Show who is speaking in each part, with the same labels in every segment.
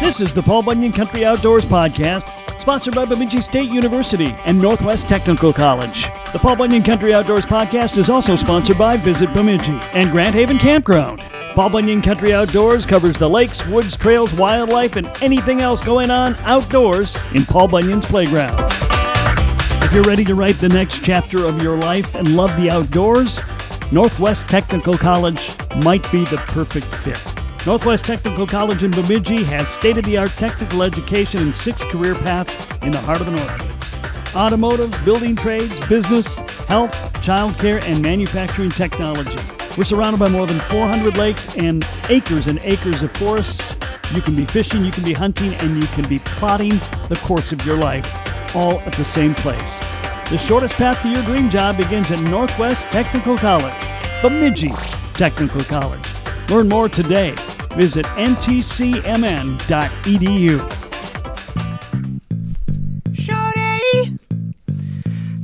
Speaker 1: This is the Paul Bunyan Country Outdoors Podcast, sponsored by Bemidji State University and Northwest Technical College. The Paul Bunyan Country Outdoors Podcast is also sponsored by Visit Bemidji and Grand Haven Campground. Paul Bunyan Country Outdoors covers the lakes, woods, trails, wildlife, and anything else going on outdoors in Paul Bunyan's playground. If you're ready to write the next chapter of your life and love the outdoors, Northwest Technical College might be the perfect fit. Northwest Technical College in Bemidji has state of the art technical education and six career paths in the heart of the Northwoods automotive, building trades, business, health, childcare, and manufacturing technology. We're surrounded by more than 400 lakes and acres and acres of forests. You can be fishing, you can be hunting, and you can be plotting the course of your life, all at the same place. The shortest path to your dream job begins at Northwest Technical College, Bemidji's Technical College. Learn more today. Visit ntcmn.edu.
Speaker 2: Shorty,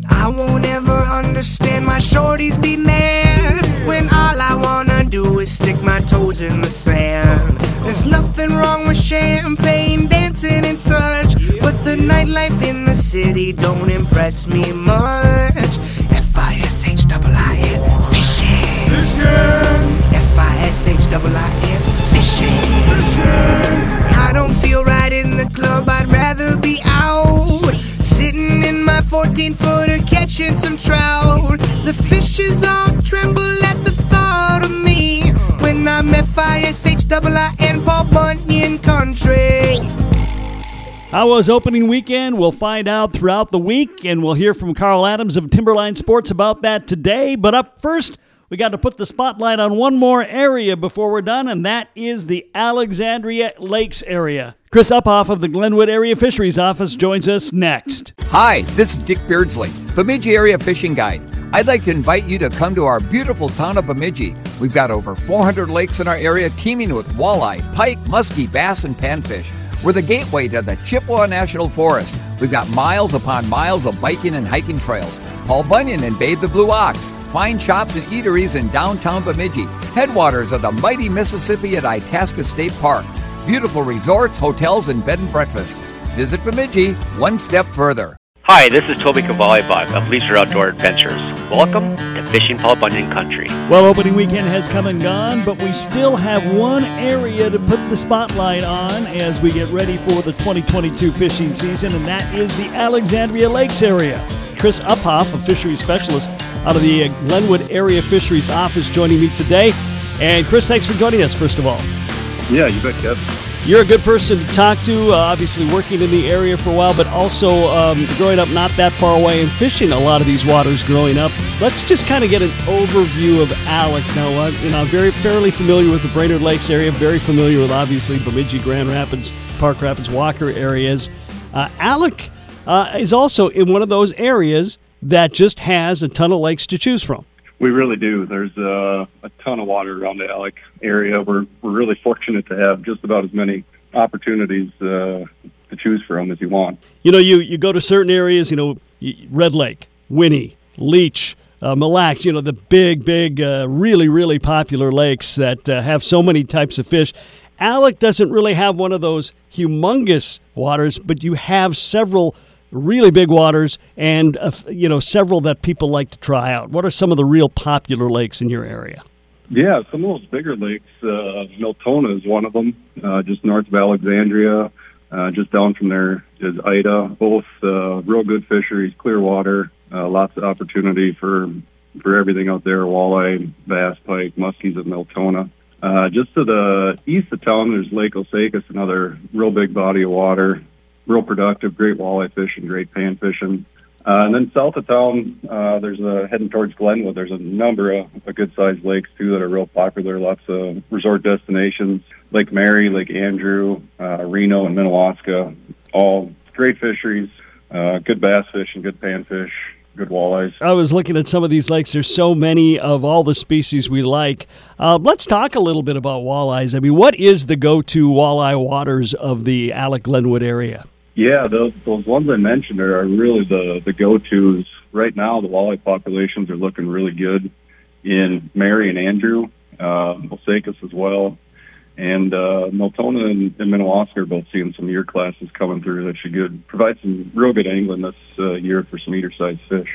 Speaker 2: I won't ever understand why shorties be mad when all I wanna do is stick my toes in the sand. There's nothing wrong with champagne, dancing and such, but the nightlife in the city don't impress me much. F I S H I I N fishing. F I S H I I N fishing. I don't feel right in the club, I'd rather be out. Sitting in my 14 footer catching some trout. The fishes all tremble at the thought of me when I'm F I S H I I N Paul Bunyan country.
Speaker 1: How was opening weekend? We'll find out throughout the week, and we'll hear from Carl Adams of Timberline Sports about that today. But up first, we got to put the spotlight on one more area before we're done, and that is the Alexandria Lakes area. Chris Uphoff of the Glenwood Area Fisheries Office joins us next.
Speaker 3: Hi, this is Dick Beardsley, Bemidji Area Fishing Guide. I'd like to invite you to come to our beautiful town of Bemidji. We've got over 400 lakes in our area teeming with walleye, pike, muskie, bass, and panfish. We're the gateway to the Chippewa National Forest. We've got miles upon miles of biking and hiking trails. Paul Bunyan and Babe the Blue Ox. Fine shops and eateries in downtown Bemidji. Headwaters of the mighty Mississippi at Itasca State Park. Beautiful resorts, hotels, and bed and breakfasts. Visit Bemidji one step further.
Speaker 4: Hi, this is Toby Cavalli-Bach of Leisure Outdoor Adventures. Welcome to Fishing Paul Bunyan Country.
Speaker 1: Well, opening weekend has come and gone, but we still have one area to put the spotlight on as we get ready for the 2022 fishing season, and that is the Alexandria Lakes area. Chris Uphoff, a fisheries specialist out of the Glenwood Area Fisheries Office, joining me today. And Chris, thanks for joining us, first of all.
Speaker 5: Yeah, you bet, Kev.
Speaker 1: You're a good person to talk to, uh, obviously working in the area for a while, but also um, growing up not that far away and fishing a lot of these waters growing up. Let's just kind of get an overview of Alex now. Uh, you know, I'm very fairly familiar with the Brainerd Lakes area, very familiar with obviously Bemidji, Grand Rapids, Park Rapids, Walker areas. Uh, Alex uh, is also in one of those areas that just has a ton of lakes to choose from.
Speaker 5: We really do. There's uh, a ton of water around the Alex area. We're we're really fortunate to have just about as many opportunities uh, to choose from as you want.
Speaker 1: You know, you you go to certain areas. You know, Red Lake, Winnie, Leech. Uh, Mille Lacs, you know, the big, big, uh, really, really popular lakes that uh, have so many types of fish. Alex doesn't really have one of those humongous waters, but you have several really big waters and uh, you know several that people like to try out. What are some of the real popular lakes in your area?
Speaker 5: Yeah, some of those bigger lakes. Uh, Miltona is one of them, uh, just north of Alexandria. Uh, just down from there is Ida. Both uh, real good fisheries, clear water, uh, lots of opportunity for for everything out there: walleye, bass, pike, muskies of Miltona. Uh, just to the east of town, there's Lake Osakis, another real big body of water real productive, great walleye fishing, great pan fishing. Uh, and then south of town, uh, there's a heading towards Glenwood. There's a number of, of good-sized lakes too that are real popular. Lots of resort destinations: Lake Mary, Lake Andrew, uh, Reno, and Minnewaska. All great fisheries, uh, good bass fishing, good panfish, good walleyes.
Speaker 1: I was looking at some of these lakes. There's so many of all the species we like. Uh, let's talk a little bit about walleyes. I mean, what is the go-to walleye waters of the Alex Glenwood area?
Speaker 5: Yeah, those those ones I mentioned are, are really the the go-tos. Right now, the walleye populations are looking really good in Mary and Andrew, uh, Osakis as well. And uh, Miltona and, and Minnewaska are both seeing some year classes coming through that should good provide some real good angling this uh, year for some eater-sized fish.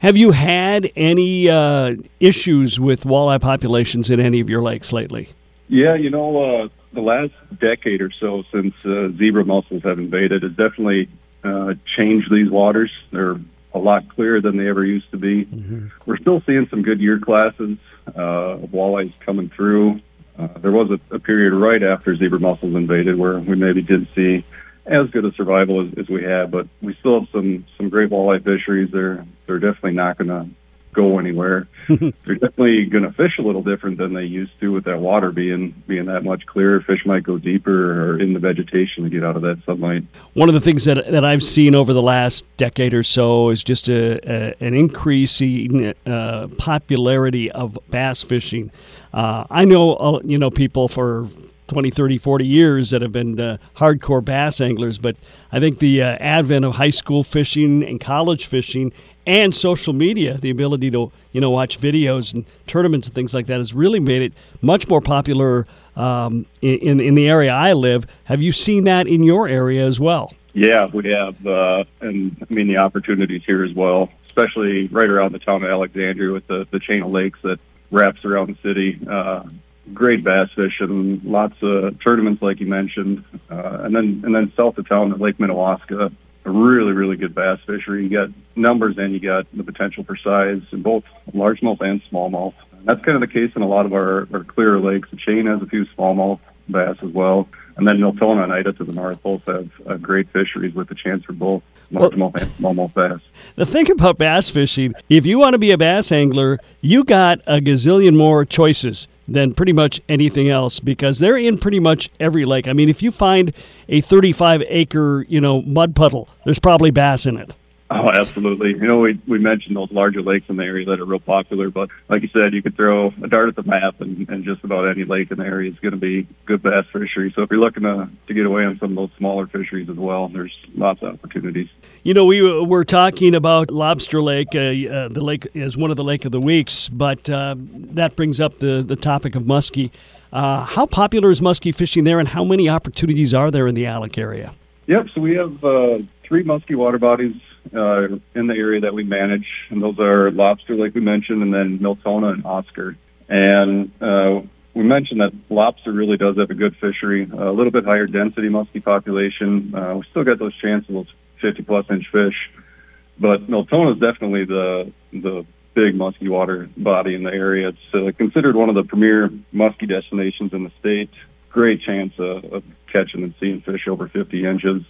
Speaker 1: Have you had any uh, issues with walleye populations in any of your lakes lately?
Speaker 5: Yeah, you know, uh, the last decade or so since uh, zebra mussels have invaded has definitely uh, changed these waters. They're a lot clearer than they ever used to be. Mm-hmm. We're still seeing some good year classes uh, of walleyes coming through. Uh, there was a, a period right after zebra mussels invaded where we maybe didn't see as good a survival as, as we had, but we still have some some great walleye fisheries. They're they're definitely not going to go anywhere. They're definitely going to fish a little different than they used to with that water being being that much clearer. Fish might go deeper or in the vegetation to get out of that sunlight.
Speaker 1: One of the things that that I've seen over the last decade or so is just a, a an increasing uh, popularity of bass fishing. Uh, I know uh, you know people for 20, 30, 40 years that have been uh, hardcore bass anglers, but I think the uh, advent of high school fishing and college fishing and social media, the ability to you know watch videos and tournaments and things like that, has really made it much more popular um, in in the area I live. Have you seen that in your area as well?
Speaker 5: Yeah, we have, uh, and I mean the opportunities here as well, especially right around the town of Alexandria with the the chain of lakes that wraps around the city. Uh, great bass fishing, lots of tournaments like you mentioned, uh, and then and then south of town at Lake Minnewaska, a really, really good bass fishery. You got numbers and you got the potential for size in both largemouth and smallmouth. That's kind of the case in a lot of our, our clearer lakes. The chain has a few smallmouth bass as well. And then Miltona and Ida to the north both have uh, great fisheries with the chance for both largemouth and smallmouth bass.
Speaker 1: The thing about bass fishing, if you want to be a bass angler, you got a gazillion more choices than pretty much anything else because they're in pretty much every lake. I mean, if you find a 35 acre, you know, mud puddle, there's probably bass in it.
Speaker 5: Oh, absolutely. You know, we we mentioned those larger lakes in the area that are real popular, but like you said, you could throw a dart at the map, and, and just about any lake in the area is going to be good bass fishery. So if you're looking to to get away on some of those smaller fisheries as well, there's lots of opportunities.
Speaker 1: You know, we were talking about Lobster Lake. Uh, uh, the lake is one of the lake of the weeks, but uh, that brings up the the topic of muskie. Uh, how popular is muskie fishing there, and how many opportunities are there in the Alex area?
Speaker 5: Yep. So we have uh, three musky water bodies uh, in the area that we manage, and those are Lobster, like we mentioned, and then Miltona and Oscar. And uh, we mentioned that lobster really does have a good fishery, a little bit higher density musky population. Uh, we still got those chances, of those 50 plus inch fish, but Miltona is definitely the the big musky water body in the area. It's uh, considered one of the premier musky destinations in the state. Great chance of, of catching and seeing fish over 50 inches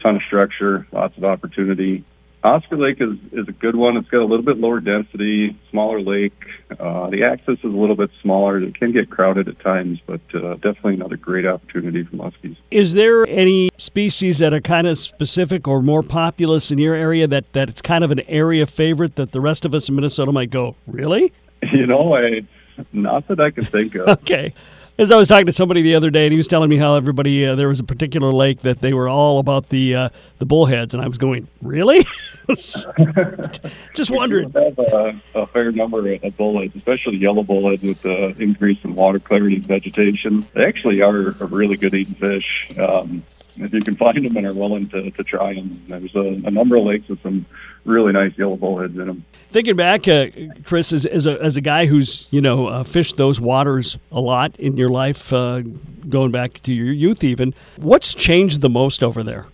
Speaker 5: ton of structure, lots of opportunity. Oscar Lake is, is a good one. It's got a little bit lower density, smaller lake. Uh, the access is a little bit smaller. It can get crowded at times, but uh, definitely another great opportunity for muskies.
Speaker 1: Is there any species that are kind of specific or more populous in your area that, that it's kind of an area favorite that the rest of us in Minnesota might go, really?
Speaker 5: You know, I, not that I can think of.
Speaker 1: okay. As I was talking to somebody the other day, and he was telling me how everybody uh, there was a particular lake that they were all about the uh, the bullheads, and I was going, really? Just wondering.
Speaker 5: Have a, a, fair number of bullheads, especially yellow bullheads with the increase in water clarity and vegetation. They actually are a really good eating fish. Um, if you can find them and are willing to, to try them. There's a, a number of lakes with some really nice yellow bullheads in them.
Speaker 1: Thinking back, uh, Chris, as, as, a, as a guy who's you know uh, fished those waters a lot in your life, uh, going back to your youth, even, what's changed the most over there?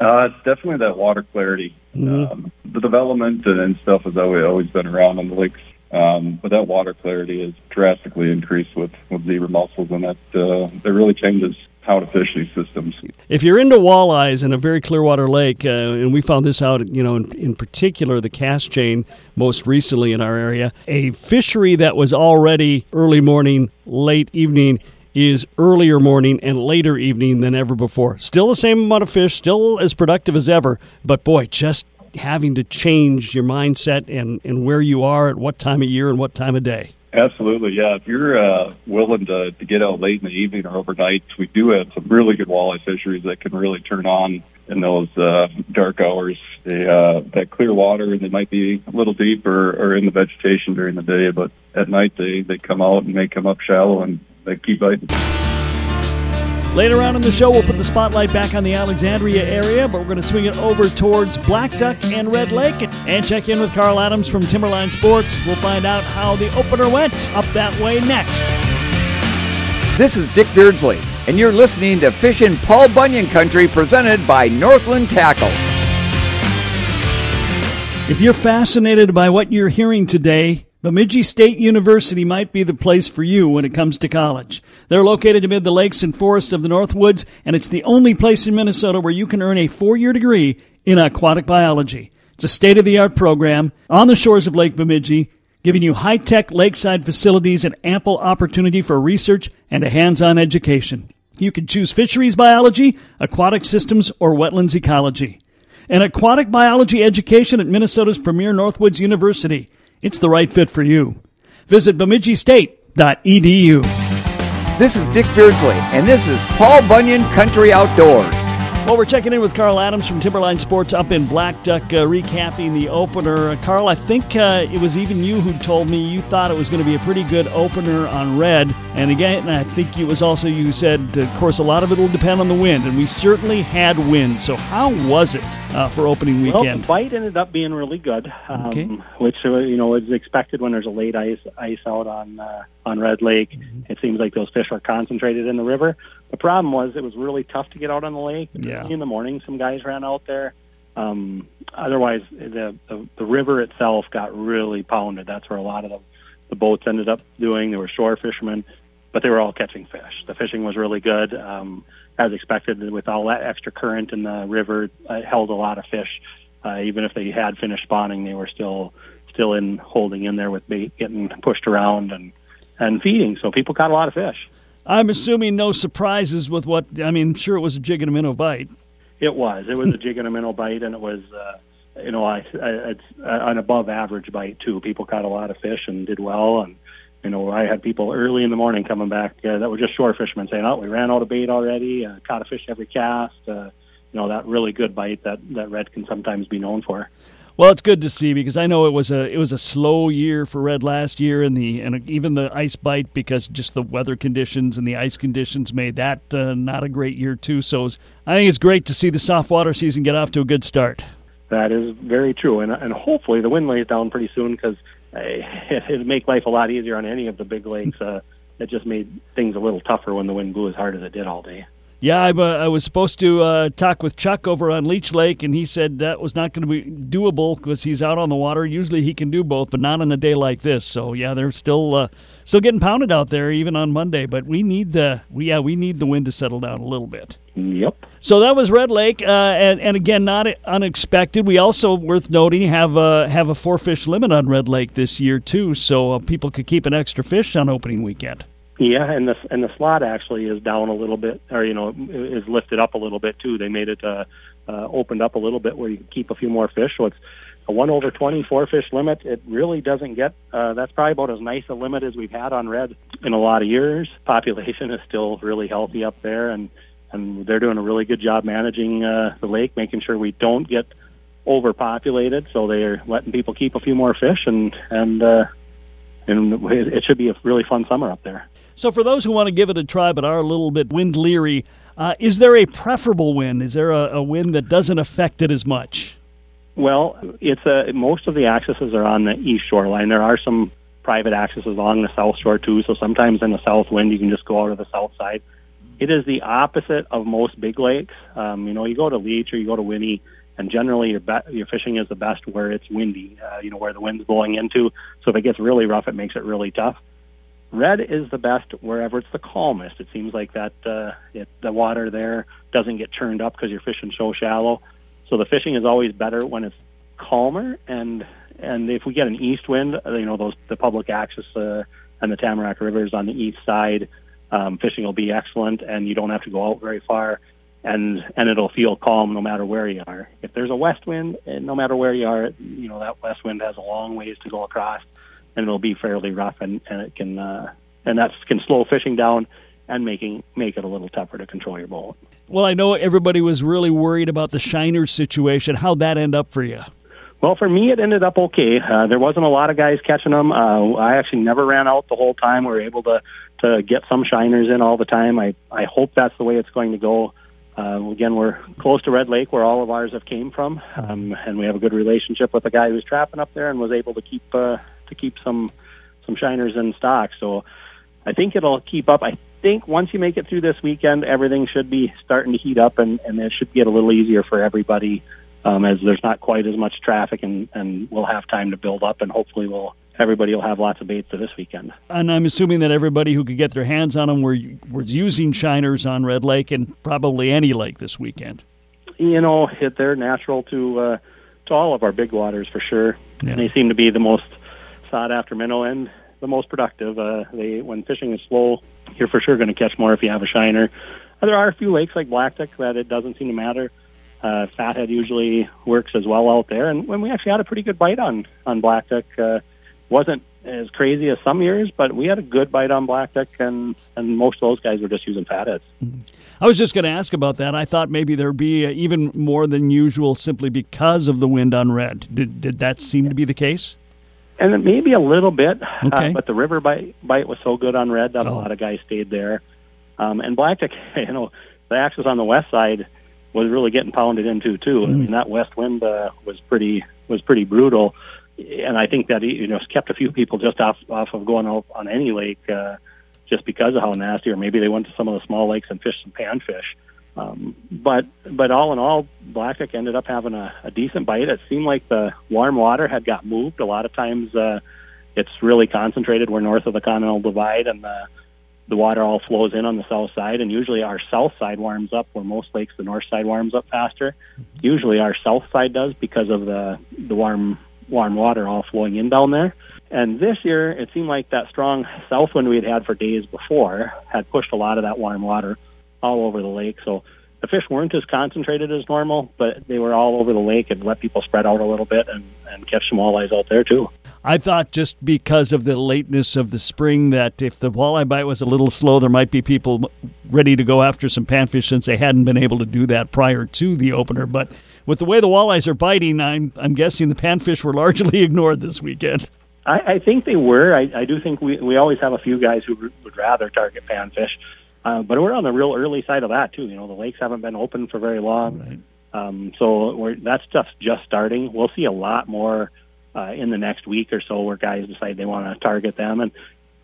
Speaker 5: Uh, it's definitely that water clarity. Mm-hmm. Um, the development and, stuff has always, always been around on the lakes. Um, but that water clarity has drastically increased with, with zebra mussels, and that uh, that really changes how to fish these systems.
Speaker 1: If you're into walleyes in a very clear water lake, uh, and we found this out, you know, in, in, particular the Cass chain most recently in our area, a fishery that was already early morning, late evening is earlier morning and later evening than ever before. Still the same amount of fish, still as productive as ever, but boy, just having to change your mindset and, and where you are at what time of year and what time of day.
Speaker 5: Absolutely, yeah. If you're uh, willing to, to get out late in the evening or overnight, we do have some really good walleye fisheries that can really turn on in those uh, dark hours. They, uh, that clear water, and they might be a little deep or, or in the vegetation during the day, but at night they, they come out and they come up shallow and they keep biting.
Speaker 1: Later on in the show, we'll put the spotlight back on the Alexandria area, but we're going to swing it over towards Black Duck and Red Lake and check in with Carl Adams from Timberline Sports. We'll find out how the opener went up that way next.
Speaker 3: This is Dick Beardsley, and you're listening to Fishin' Paul Bunyan Country presented by Northland Tackle.
Speaker 1: If you're fascinated by what you're hearing today, Bemidji State University might be the place for you when it comes to college. They're located amid the lakes and forests of the Northwoods, and it's the only place in Minnesota where you can earn a four year degree in aquatic biology. It's a state of the art program on the shores of Lake Bemidji, giving you high tech lakeside facilities and ample opportunity for research and a hands on education. You can choose fisheries biology, aquatic systems, or wetlands ecology. An aquatic biology education at Minnesota's premier Northwoods University. It's the right fit for you. Visit bemidjistate.edu.
Speaker 3: This is Dick Beardsley, and this is Paul Bunyan Country Outdoors.
Speaker 1: Well, we're checking in with Carl Adams from Timberline Sports up in Black Duck, uh, recapping the opener. Uh, Carl, I think uh, it was even you who told me you thought it was going to be a pretty good opener on red. And again, I think it was also you said, of course, a lot of it will depend on the wind, and we certainly had wind. So, how was it uh, for opening weekend?
Speaker 6: Well, the bite ended up being really good, um,
Speaker 1: Okay.
Speaker 6: which uh, you know is expected when there's a late ice ice out on uh, on Red Lake.
Speaker 1: Mm-hmm.
Speaker 6: It seems like those fish are concentrated in the river. The problem was it was really tough to get out on the lake.
Speaker 1: Yeah.
Speaker 6: In the morning, some guys ran out there. Um, otherwise, the, the the river itself got really pounded. That's where a lot of the, the boats ended up doing. There were shore fishermen, but they were all catching fish. The fishing was really good, um, as expected. With all that extra current in the river, it held a lot of fish. Uh, even if they had finished spawning, they were still still in holding in there with bait getting pushed around and and feeding. So people caught a lot of fish.
Speaker 1: I'm assuming no surprises with what, I mean, sure it was a jig and a minnow bite.
Speaker 6: It was. It was a jig and a minnow bite, and it was, uh, you know, I, I, it's an above average bite too. People caught a lot of fish and did well, and you know, I had people early in the morning coming back uh, that were just shore fishermen saying, "Oh, we ran out of bait already. Uh, caught a fish every cast." Uh, you know, that really good bite that that red can sometimes be known for.
Speaker 1: Well, it's good to see because I know it was a it was a slow year for red last year, and the and even the ice bite because just the weather conditions and the ice conditions made that uh, not a great year too. So it's, I think it's great to see the soft water season get off to a good start.
Speaker 6: That is very true, and and hopefully the wind lays down pretty soon because uh, it, it'd make life a lot easier on any of the big lakes. Uh, it just made things a little tougher when the wind blew as hard as it did all day.
Speaker 1: Yeah, I, uh, I was supposed to uh, talk with Chuck over on Leech Lake, and he said that was not going to be doable because he's out on the water. Usually he can do both, but not on a day like this. So yeah, they're still uh, still getting pounded out there even on Monday. But we need the we yeah we need the wind to settle down a little bit.
Speaker 6: Yep.
Speaker 1: So that was Red Lake, uh, and, and again, not unexpected. We also, worth noting, have a, have a four fish limit on Red Lake this year too, so uh, people could keep an extra fish on opening weekend.
Speaker 6: Yeah, and the and the slot actually is down a little bit, or you know, is lifted up a little bit too. They made it uh, uh, opened up a little bit where you can keep a few more fish. So it's a one over twenty four fish limit. It really doesn't get. Uh, that's probably about as nice a limit as we've had on red in a lot of years. Population is still really healthy up there, and and they're doing a really good job managing uh, the lake, making sure we don't get overpopulated. So they're letting people keep a few more fish, and and uh, and it should be a really fun summer up there.
Speaker 1: So, for those who want to give it a try but are a little bit wind leery, uh, is there a preferable wind? Is there a, a wind that doesn't affect it as much?
Speaker 6: Well, it's a, most of the accesses are on the east shoreline. There are some private accesses along the south shore too. So sometimes in the south wind, you can just go out of the south side. It is the opposite of most big lakes. Um, you know, you go to Leech or you go to Winnie, and generally your be- your fishing is the best where it's windy. Uh, you know, where the wind's blowing into. So if it gets really rough, it makes it really tough. Red is the best wherever it's the calmest. It seems like that uh, it, the water there doesn't get churned up because you're fishing so shallow. So the fishing is always better when it's calmer. And and if we get an east wind, uh, you know those the public access uh, and the Tamarack River is on the east side. Um, fishing will be excellent, and you don't have to go out very far, and and it'll feel calm no matter where you are. If there's a west wind, and no matter where you are, you know that west wind has a long ways to go across and it'll be fairly rough and, and it can uh, and that can slow fishing down and making make it a little tougher to control your boat.
Speaker 1: Well, I know everybody was really worried about the Shiner situation. How'd that end up for you?
Speaker 6: Well, for me, it ended up okay. Uh, there wasn't a lot of guys catching them. Uh, I actually never ran out the whole time. We were able to to get some shiners in all the time. I I hope that's the way it's going to go. Uh, again, we're close to Red Lake, where all of ours have came from, um, and we have a good relationship with the guy who's trapping up there, and was able to keep uh, to keep some some shiners in stock. So I think it'll keep up. I think once you make it through this weekend, everything should be starting to heat up, and and it should get a little easier for everybody um, as there's not quite as much traffic, and and we'll have time to build up, and hopefully we'll everybody will have lots of baits for this weekend.
Speaker 1: And I'm assuming that everybody who could get their hands on them were was using shiners on Red Lake and probably any lake this weekend.
Speaker 6: You know, it, they're natural to uh, to all of our big waters for sure, yeah. and they seem to be the most sought after minnow and the most productive. Uh, they when fishing is slow, you're for sure going to catch more if you have a shiner. There are a few lakes like Blackduck that it doesn't seem to matter uh, fathead usually works as well out there. And when we actually had a pretty good bite on on Blackduck, uh, wasn't as crazy as some years, but we had a good bite on Blackduck, and and most of those guys were just using fatheads.
Speaker 1: I was just going to ask about that. I thought maybe there'd be uh, even more than usual simply because of the wind on red. Did did that seem to be the case?
Speaker 6: And maybe a little bit, uh, okay. uh, but the river bite bite was so good on red that oh. a lot of guys stayed there. Um, and Blackduck, you know, the axis on the west side was really getting pounded into too. Mm-hmm. I mean, that west wind uh, was pretty was pretty brutal, and I think that you know kept a few people just off off of going out on any lake uh, just because of how nasty. Or maybe they went to some of the small lakes and fished some panfish. Um, but but all in all, Blackduck ended up having a, a decent bite. It seemed like the warm water had got moved. A lot of times, uh, it's really concentrated. We're north of the Continental Divide, and the the water all flows in on the south side, and usually our south side warms up where most lakes the north side warms up faster. Usually our south side does because of the the warm warm water all flowing in down there. And this year, it seemed like that strong south wind we had had for days before had pushed a lot of that warm water all over the lake. So the fish weren't as concentrated as normal, but they were all over the lake and let people spread out a little bit and, and catch some walleyes out there too.
Speaker 1: I thought just because of the lateness of the spring that if the walleye bite was a little slow, there might be people ready to go after some panfish since they hadn't been able to do that prior to the opener. But with the way the walleyes are biting, I'm I'm guessing the panfish were largely ignored this weekend.
Speaker 6: I, I think they were. I, I do think we we always have a few guys who would rather target panfish, uh, but we're on the real early side of that too. You know, the lakes haven't been open for very long, right. um, so we're, that stuff's just starting. We'll see a lot more uh, in the next week or so where guys decide they want to target them. And,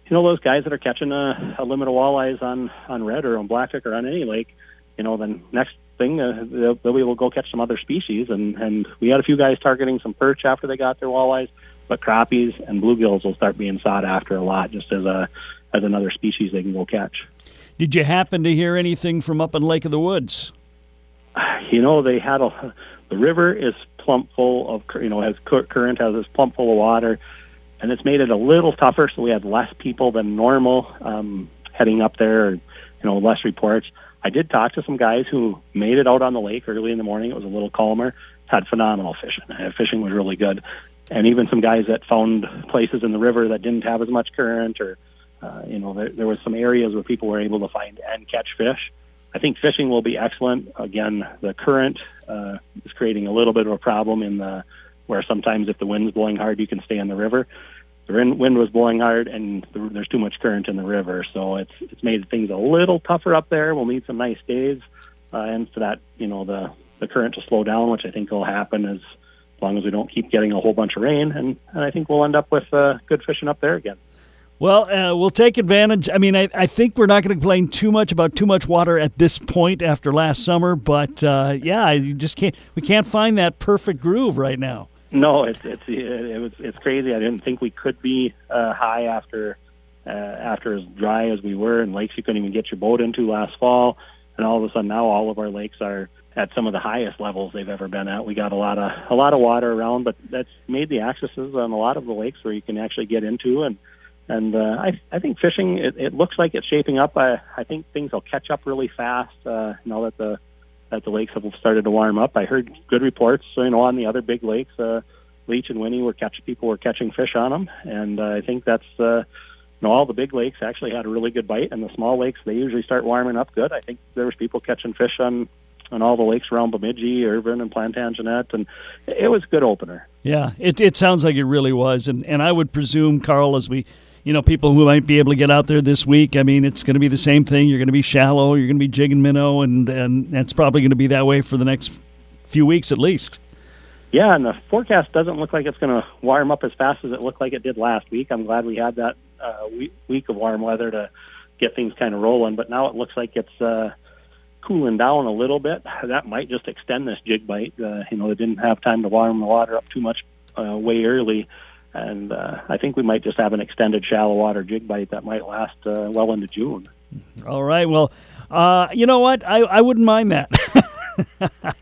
Speaker 6: you know, those guys that are catching a, a limit of walleyes on, on red or on Blackduck or on any lake, you know, then next thing uh, they'll, they'll be able to go catch some other species. And, and we had a few guys targeting some perch after they got their walleyes, but crappies and bluegills will start being sought after a lot just as a, as another species they can go catch.
Speaker 1: Did you happen to hear anything from up in Lake of the Woods?
Speaker 6: You know, they had a, the river is plump full of you know has current has this plump full of water, and it's made it a little tougher. So we had less people than normal um, heading up there. You know, less reports. I did talk to some guys who made it out on the lake early in the morning. It was a little calmer. Had phenomenal fishing. Uh, fishing was really good, and even some guys that found places in the river that didn't have as much current, or uh, you know, there, there was some areas where people were able to find and catch fish. I think fishing will be excellent. Again, the current uh, is creating a little bit of a problem in the where sometimes if the wind's blowing hard, you can stay in the river. The wind was blowing hard, and there's too much current in the river, so it's it's made things a little tougher up there. We'll need some nice days, uh, and for that, you know, the the current to slow down, which I think will happen as long as we don't keep getting a whole bunch of rain, and, and I think we'll end up with uh, good fishing up there again.
Speaker 1: Well, uh, we'll take advantage. I mean, I, I think we're not going to complain too much about too much water at this point after last summer, but uh, yeah, you just can't. We can't find that perfect groove right now.
Speaker 6: No, it's it's it was it's crazy. I didn't think we could be uh, high after uh, after as dry as we were, and lakes you couldn't even get your boat into last fall, and all of a sudden now all of our lakes are at some of the highest levels they've ever been at. We got a lot of a lot of water around, but that's made the accesses on a lot of the lakes where you can actually get into and and uh, I, I think fishing it, it looks like it's shaping up. I, I think things will catch up really fast uh, now that the that the lakes have started to warm up. I heard good reports, you know, on the other big lakes. Uh, Leech and Winnie were catching people were catching fish on them, and uh, I think that's uh, you know all the big lakes actually had a really good bite, and the small lakes they usually start warming up good. I think there was people catching fish on on all the lakes around Bemidji, Irving, and Plantagenet, and it was a good opener.
Speaker 1: Yeah, it it sounds like it really was, and and I would presume, Carl, as we. You know, people who might be able to get out there this week. I mean, it's going to be the same thing. You're going to be shallow. You're going to be jigging minnow, and and it's probably going to be that way for the next few weeks at least.
Speaker 6: Yeah, and the forecast doesn't look like it's going to warm up as fast as it looked like it did last week. I'm glad we had that uh, week of warm weather to get things kind of rolling. But now it looks like it's uh, cooling down a little bit. That might just extend this jig bite. Uh, you know, they didn't have time to warm the water up too much uh, way early. And uh, I think we might just have an extended shallow water jig bite that might last uh, well into June.
Speaker 1: All right. Well, uh, you know what? I, I wouldn't mind that.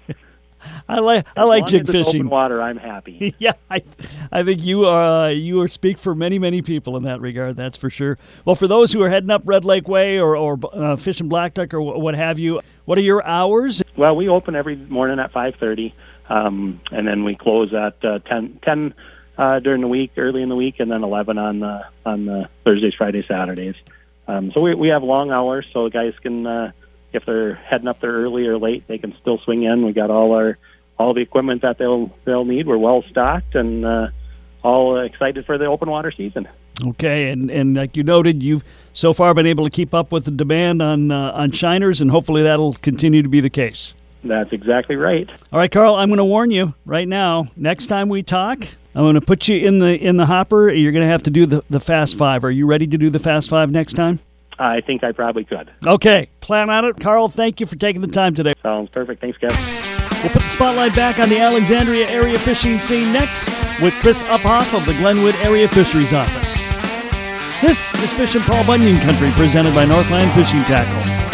Speaker 1: I like I like jig fishing.
Speaker 6: Open water, I'm happy.
Speaker 1: yeah, I, I think you are uh, you are speak for many many people in that regard. That's for sure. Well, for those who are heading up Red Lake Way or or uh, fishing black duck or what have you, what are your hours?
Speaker 6: Well, we open every morning at five thirty, um, and then we close at uh, 10, 10 uh, during the week, early in the week, and then eleven on the on the Thursdays, Fridays, Saturdays. Um, so we we have long hours, so guys can uh, if they're heading up there early or late, they can still swing in. We got all our all the equipment that they'll they'll need. We're well stocked and uh, all excited for the open water season.
Speaker 1: Okay, and and like you noted, you've so far been able to keep up with the demand on uh, on shiners, and hopefully that'll continue to be the case.
Speaker 6: That's exactly right.
Speaker 1: All right, Carl, I'm going to warn you right now. Next time we talk, I'm going to put you in the in the hopper. You're going to have to do the the fast five. Are you ready to do the fast five next time?
Speaker 6: I think I probably could.
Speaker 1: Okay, plan on it. Carl, thank you for taking the time today.
Speaker 6: Sounds perfect. Thanks, Kevin.
Speaker 1: We'll put the spotlight back on the Alexandria area fishing scene next with Chris Uphoff of the Glenwood Area Fisheries Office. This is Fishin' Paul Bunyan Country presented by Northland Fishing Tackle.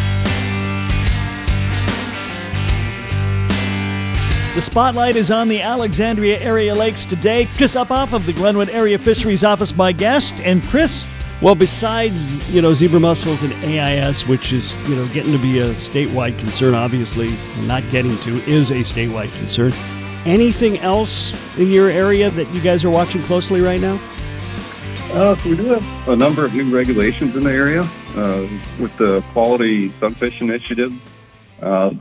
Speaker 1: The spotlight is on the Alexandria area lakes today. Chris Uphoff of the Glenwood Area Fisheries Office, my guest. And Chris, well, besides, you know, zebra mussels and AIS, which is, you know, getting to be a statewide concern, obviously, and not getting to is a statewide concern. Anything else in your area that you guys are watching closely right now?
Speaker 5: Uh, so we do have a number of new regulations in the area uh, with the Quality Sunfish Initiative. Uh,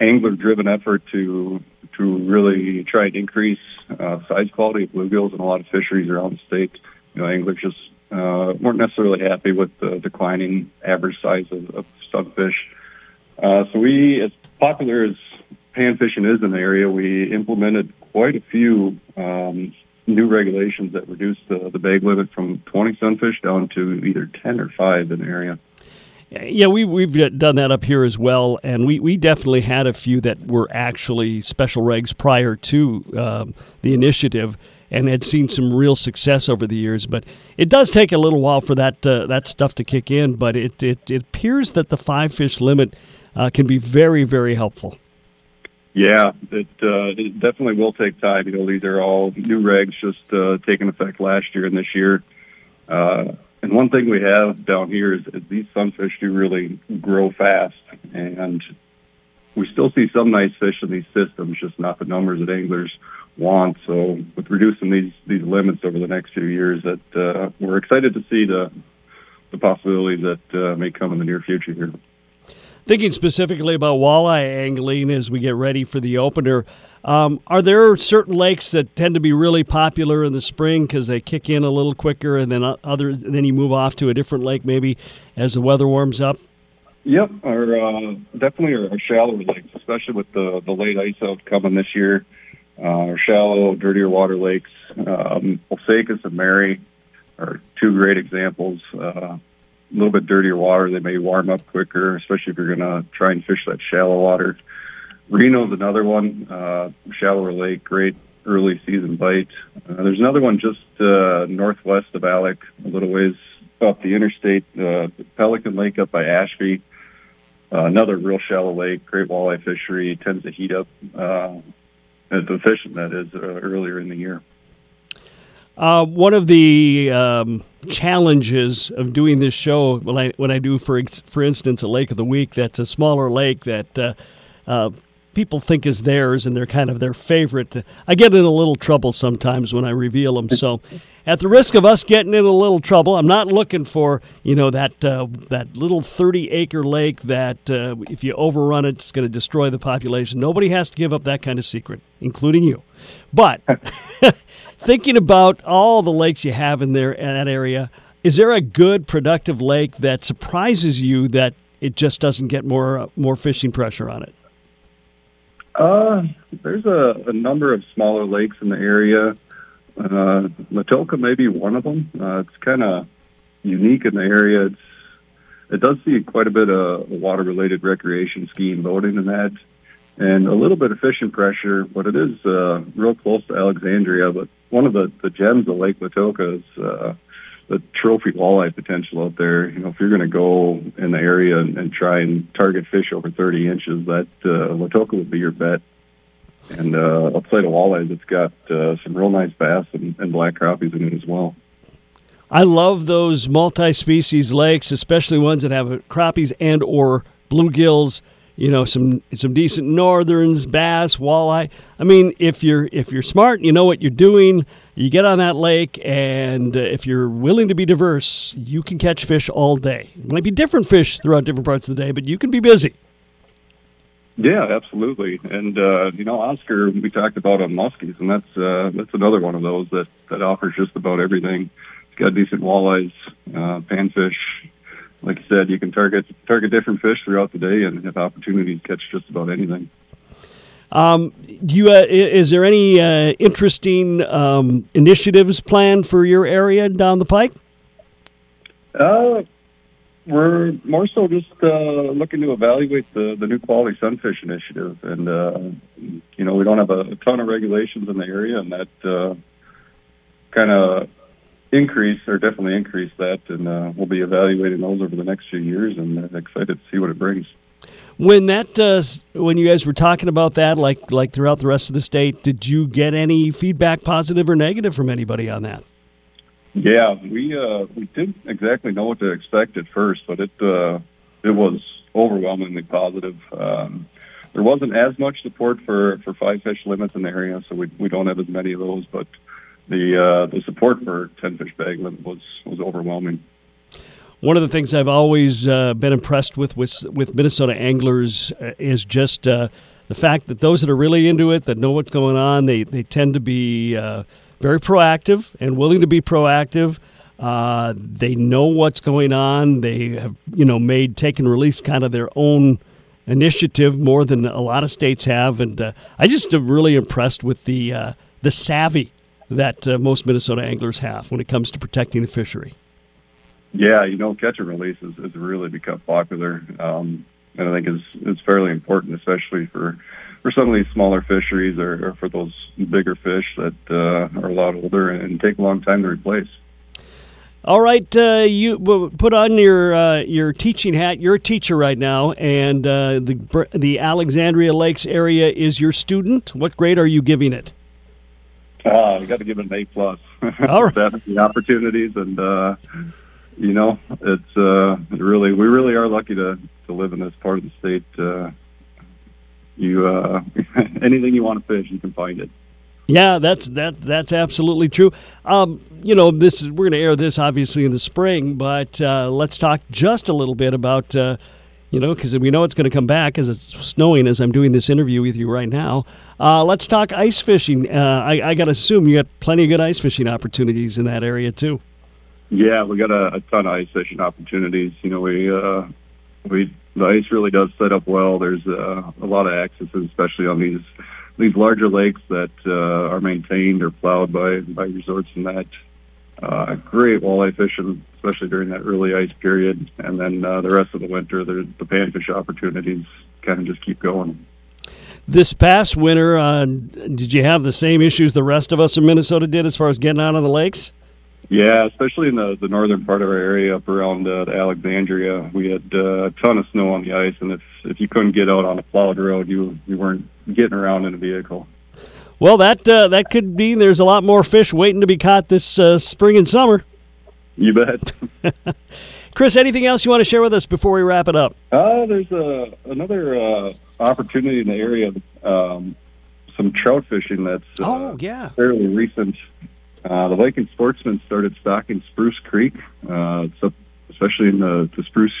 Speaker 5: angler-driven effort to to really try and increase uh, size quality of bluegills in a lot of fisheries around the state. You know, anglers just uh, weren't necessarily happy with the declining average size of, of sunfish. Uh, so we, as popular as pan fishing is in the area, we implemented quite a few um, new regulations that reduced the, the bag limit from 20 sunfish down to either 10 or 5 in the area.
Speaker 1: Yeah, we we've done that up here as well, and we, we definitely had a few that were actually special regs prior to um, the initiative, and had seen some real success over the years. But it does take a little while for that uh, that stuff to kick in. But it it, it appears that the five fish limit uh, can be very very helpful.
Speaker 5: Yeah, it uh, it definitely will take time. You know, these are all new regs just uh, taking effect last year and this year. And one thing we have down here is, is these sunfish do really grow fast, and we still see some nice fish in these systems, just not the numbers that anglers want. So, with reducing these these limits over the next few years, that uh, we're excited to see the the possibilities that uh, may come in the near future here.
Speaker 1: Thinking specifically about walleye angling as we get ready for the opener, um, are there certain lakes that tend to be really popular in the spring because they kick in a little quicker, and then other then you move off to a different lake maybe as the weather warms up?
Speaker 5: Yep, our uh, definitely our, our shallower lakes, especially with the the late ice out coming this year. Uh, our shallow, dirtier water lakes, um, Osakis and Mary, are two great examples. Uh, a little bit dirtier water, they may warm up quicker, especially if you're going to try and fish that shallow water. Reno's another one, uh, shallower lake, great early season bite. Uh, there's another one just uh, northwest of Alex, a little ways up the interstate, uh, Pelican Lake up by Ashby. uh, another real shallow lake, great walleye fishery, tends to heat up uh, the fishing that is uh, earlier in the year.
Speaker 1: Uh, one of the um, challenges of doing this show, when I, when I do, for for instance, a lake of the week that's a smaller lake that uh, uh, people think is theirs and they're kind of their favorite. I get in a little trouble sometimes when I reveal them. So, at the risk of us getting in a little trouble, I'm not looking for you know that uh, that little 30 acre lake that uh, if you overrun it, it's going to destroy the population. Nobody has to give up that kind of secret, including you. But thinking about all the lakes you have in there in that area, is there a good productive lake that surprises you that it just doesn't get more uh, more fishing pressure on it?
Speaker 5: Uh, there's a, a number of smaller lakes in the area. Uh, Latoka may be one of them. Uh, it's kind of unique in the area. It's it does see quite a bit of water-related recreation, skiing, boating, and that, and a little bit of fishing pressure. But it is uh, real close to Alexandria. But one of the the gems of Lake Latoka is uh, the trophy walleye potential out there. You know, if you're going to go in the area and, and try and target fish over 30 inches, that uh, Latoka would be your bet. And uh, outside of walleyes, it's got uh, some real nice bass and, and black crappies in it as well.
Speaker 1: I love those multi-species lakes, especially ones that have crappies and or bluegills. You know, some some decent northerns, bass, walleye. I mean, if you're if you're smart, and you know what you're doing. You get on that lake, and uh, if you're willing to be diverse, you can catch fish all day. It might be different fish throughout different parts of the day, but you can be busy.
Speaker 5: Yeah, absolutely. And uh, you know, Oscar, we talked about on muskies, and that's uh, that's another one of those that that offers just about everything. It's got decent walleyes, uh, panfish. Like you said, you can target target different fish throughout the day and have opportunity to catch just about anything.
Speaker 1: Um, you uh, is there any uh, interesting um, initiatives planned for your area down the pike?
Speaker 5: Uh, we're more so just uh, looking to evaluate the, the new quality sunfish initiative, and uh, you know we don't have a, a, ton of regulations in the area, and that uh, kind of increase or definitely increase that, and uh, we'll be evaluating those over the next few years, and uh, excited to see what it brings.
Speaker 1: When that uh, when you guys were talking about that, like like throughout the rest of the state, did you get any feedback, positive or negative, from anybody on that?
Speaker 5: Yeah, we uh, we didn't exactly know what to expect at first, but it uh, it was overwhelmingly positive. Um, there wasn't as much support for, for five fish limits in the area, so we we don't have as many of those. But the uh, the support for ten fish bag was was overwhelming.
Speaker 1: One of the things I've always uh, been impressed with, with with Minnesota anglers uh, is just uh, the fact that those that are really into it, that know what's going on, they they tend to be uh, very proactive and willing to be proactive. Uh, they know what's going on. They have you know made take and release kind of their own initiative more than a lot of states have, and uh, I just am really impressed with the the savvy that most Minnesota anglers have when it comes to protecting the fishery.
Speaker 5: Yeah, you know, catch and release has, has really become popular, um, and I think is is fairly important, especially for for some of these smaller fisheries or, or for those bigger fish that uh, are a lot older and take a long time to replace.
Speaker 1: All right, uh, you put on your uh, your teaching hat. You're a teacher right now, and uh, the the Alexandria Lakes area is your student. What grade are you giving it?
Speaker 5: Uh, you got to give it an A plus.
Speaker 1: All right,
Speaker 5: the opportunities and uh, you know, it's uh, really we really are lucky to to live in this part of the state. Uh, you uh, anything you want to fish, you can find it.
Speaker 1: Yeah, that's that that's absolutely true. Um, you know, this is we're going to air this obviously in the spring, but uh, let's talk just a little bit about uh, you know because we know it's going to come back as it's snowing as I'm doing this interview with you right now. Uh, let's talk ice fishing. Uh, I, I got to assume you got plenty of good ice fishing opportunities in that area too.
Speaker 5: Yeah, we got a, a ton of ice fishing opportunities. You know, we uh, we the ice really does set up well. There's uh, a lot of accesses, especially on these these larger lakes that uh, are maintained or plowed by by resorts and that. Uh, great walleye fishing, especially during that early ice period, and then uh, the rest of the winter, the, the panfish opportunities kind of just keep going.
Speaker 1: This past winter, uh, did you have the same issues the rest of us in Minnesota did as far as getting out on the lakes?
Speaker 5: Yeah, especially in the, the northern part of our area up around uh, Alexandria, we had uh, a ton of snow on the ice, and if if you couldn't get out on a plowed road, you you weren't getting around in a vehicle.
Speaker 1: Well, that uh, that could mean there's a lot more fish waiting to be caught this uh, spring and summer.
Speaker 5: You bet.
Speaker 1: Chris, anything else you want to share with us before we wrap it up?
Speaker 5: Uh, there's a, another uh, opportunity in the area, um, some trout fishing that's uh,
Speaker 1: Oh, yeah.
Speaker 5: fairly recent. Uh, the Viking sportsmen started stocking Spruce Creek, uh, it's up, especially in the, the Spruce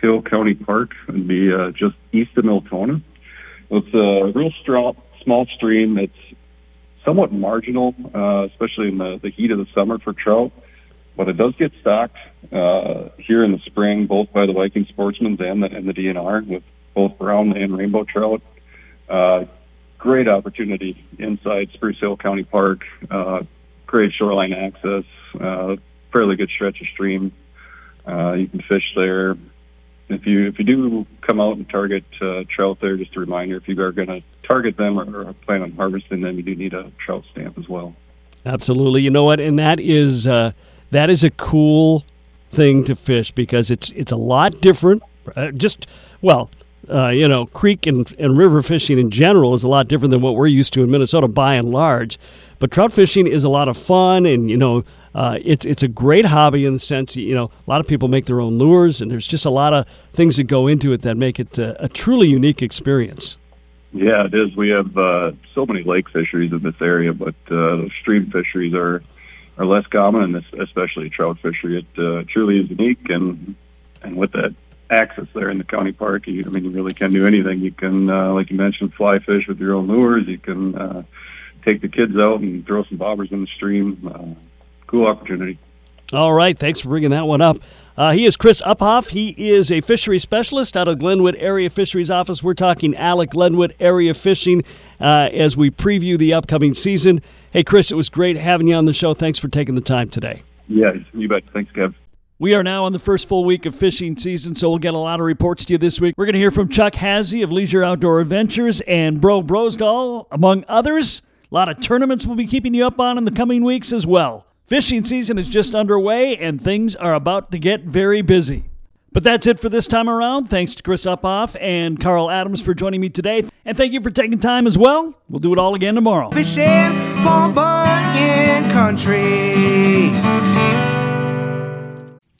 Speaker 5: Hill County Park, and be uh, just east of Miltona. It's a real strong, small stream. It's somewhat marginal, uh, especially in the, the heat of the summer for trout. But it does get stocked uh, here in the spring, both by the Viking sportsmen and the, and the DNR, with both brown and rainbow trout. Uh, great opportunity inside Spruce Hill County Park. Uh, great shoreline access. Uh, fairly good stretch of stream. Uh, you can fish there. If you if you do come out and target uh, trout there, just a reminder: if you are going to target them or, or plan on harvesting them, you do need a trout stamp as well.
Speaker 1: Absolutely. You know what? And that is uh, that is a cool thing to fish because it's it's a lot different. Uh, just well, uh, you know, creek and, and river fishing in general is a lot different than what we're used to in Minnesota by and large. But trout fishing is a lot of fun, and you know, uh, it's it's a great hobby in the sense you know a lot of people make their own lures, and there's just a lot of things that go into it that make it uh, a truly unique experience.
Speaker 5: Yeah, it is. We have uh, so many lake fisheries in this area, but uh, stream fisheries are are less common, and especially trout fishery. It uh, truly is unique, and and with that access there in the county park, you, I mean, you really can do anything. You can, uh, like you mentioned, fly fish with your own lures. You can uh, take the kids out and throw some bobbers in the stream. Uh, cool opportunity.
Speaker 1: All right, thanks for bringing that one up. Uh, he is Chris Uphoff. He is a fishery specialist out of Glenwood Area Fisheries Office. We're talking Alex Glenwood Area Fishing uh, as we preview the upcoming season. Hey, Chris, it was great having you on the show. Thanks for taking the time today.
Speaker 5: Yeah, you bet. Thanks, Kev.
Speaker 1: We are now on the first full week of fishing season, so we'll get a lot of reports to you this week. We're going to hear from Chuck Hazy of Leisure Outdoor Adventures and Bro Brosgall, among others. A lot of tournaments we'll be keeping you up on in the coming weeks as well. Fishing season is just underway, and things are about to get very busy. But that's it for this time around. Thanks to Chris Uphoff and Carl Adams for joining me today. And thank you for taking time as well. We'll do it all again tomorrow.
Speaker 2: Fishin' Bunyan Country.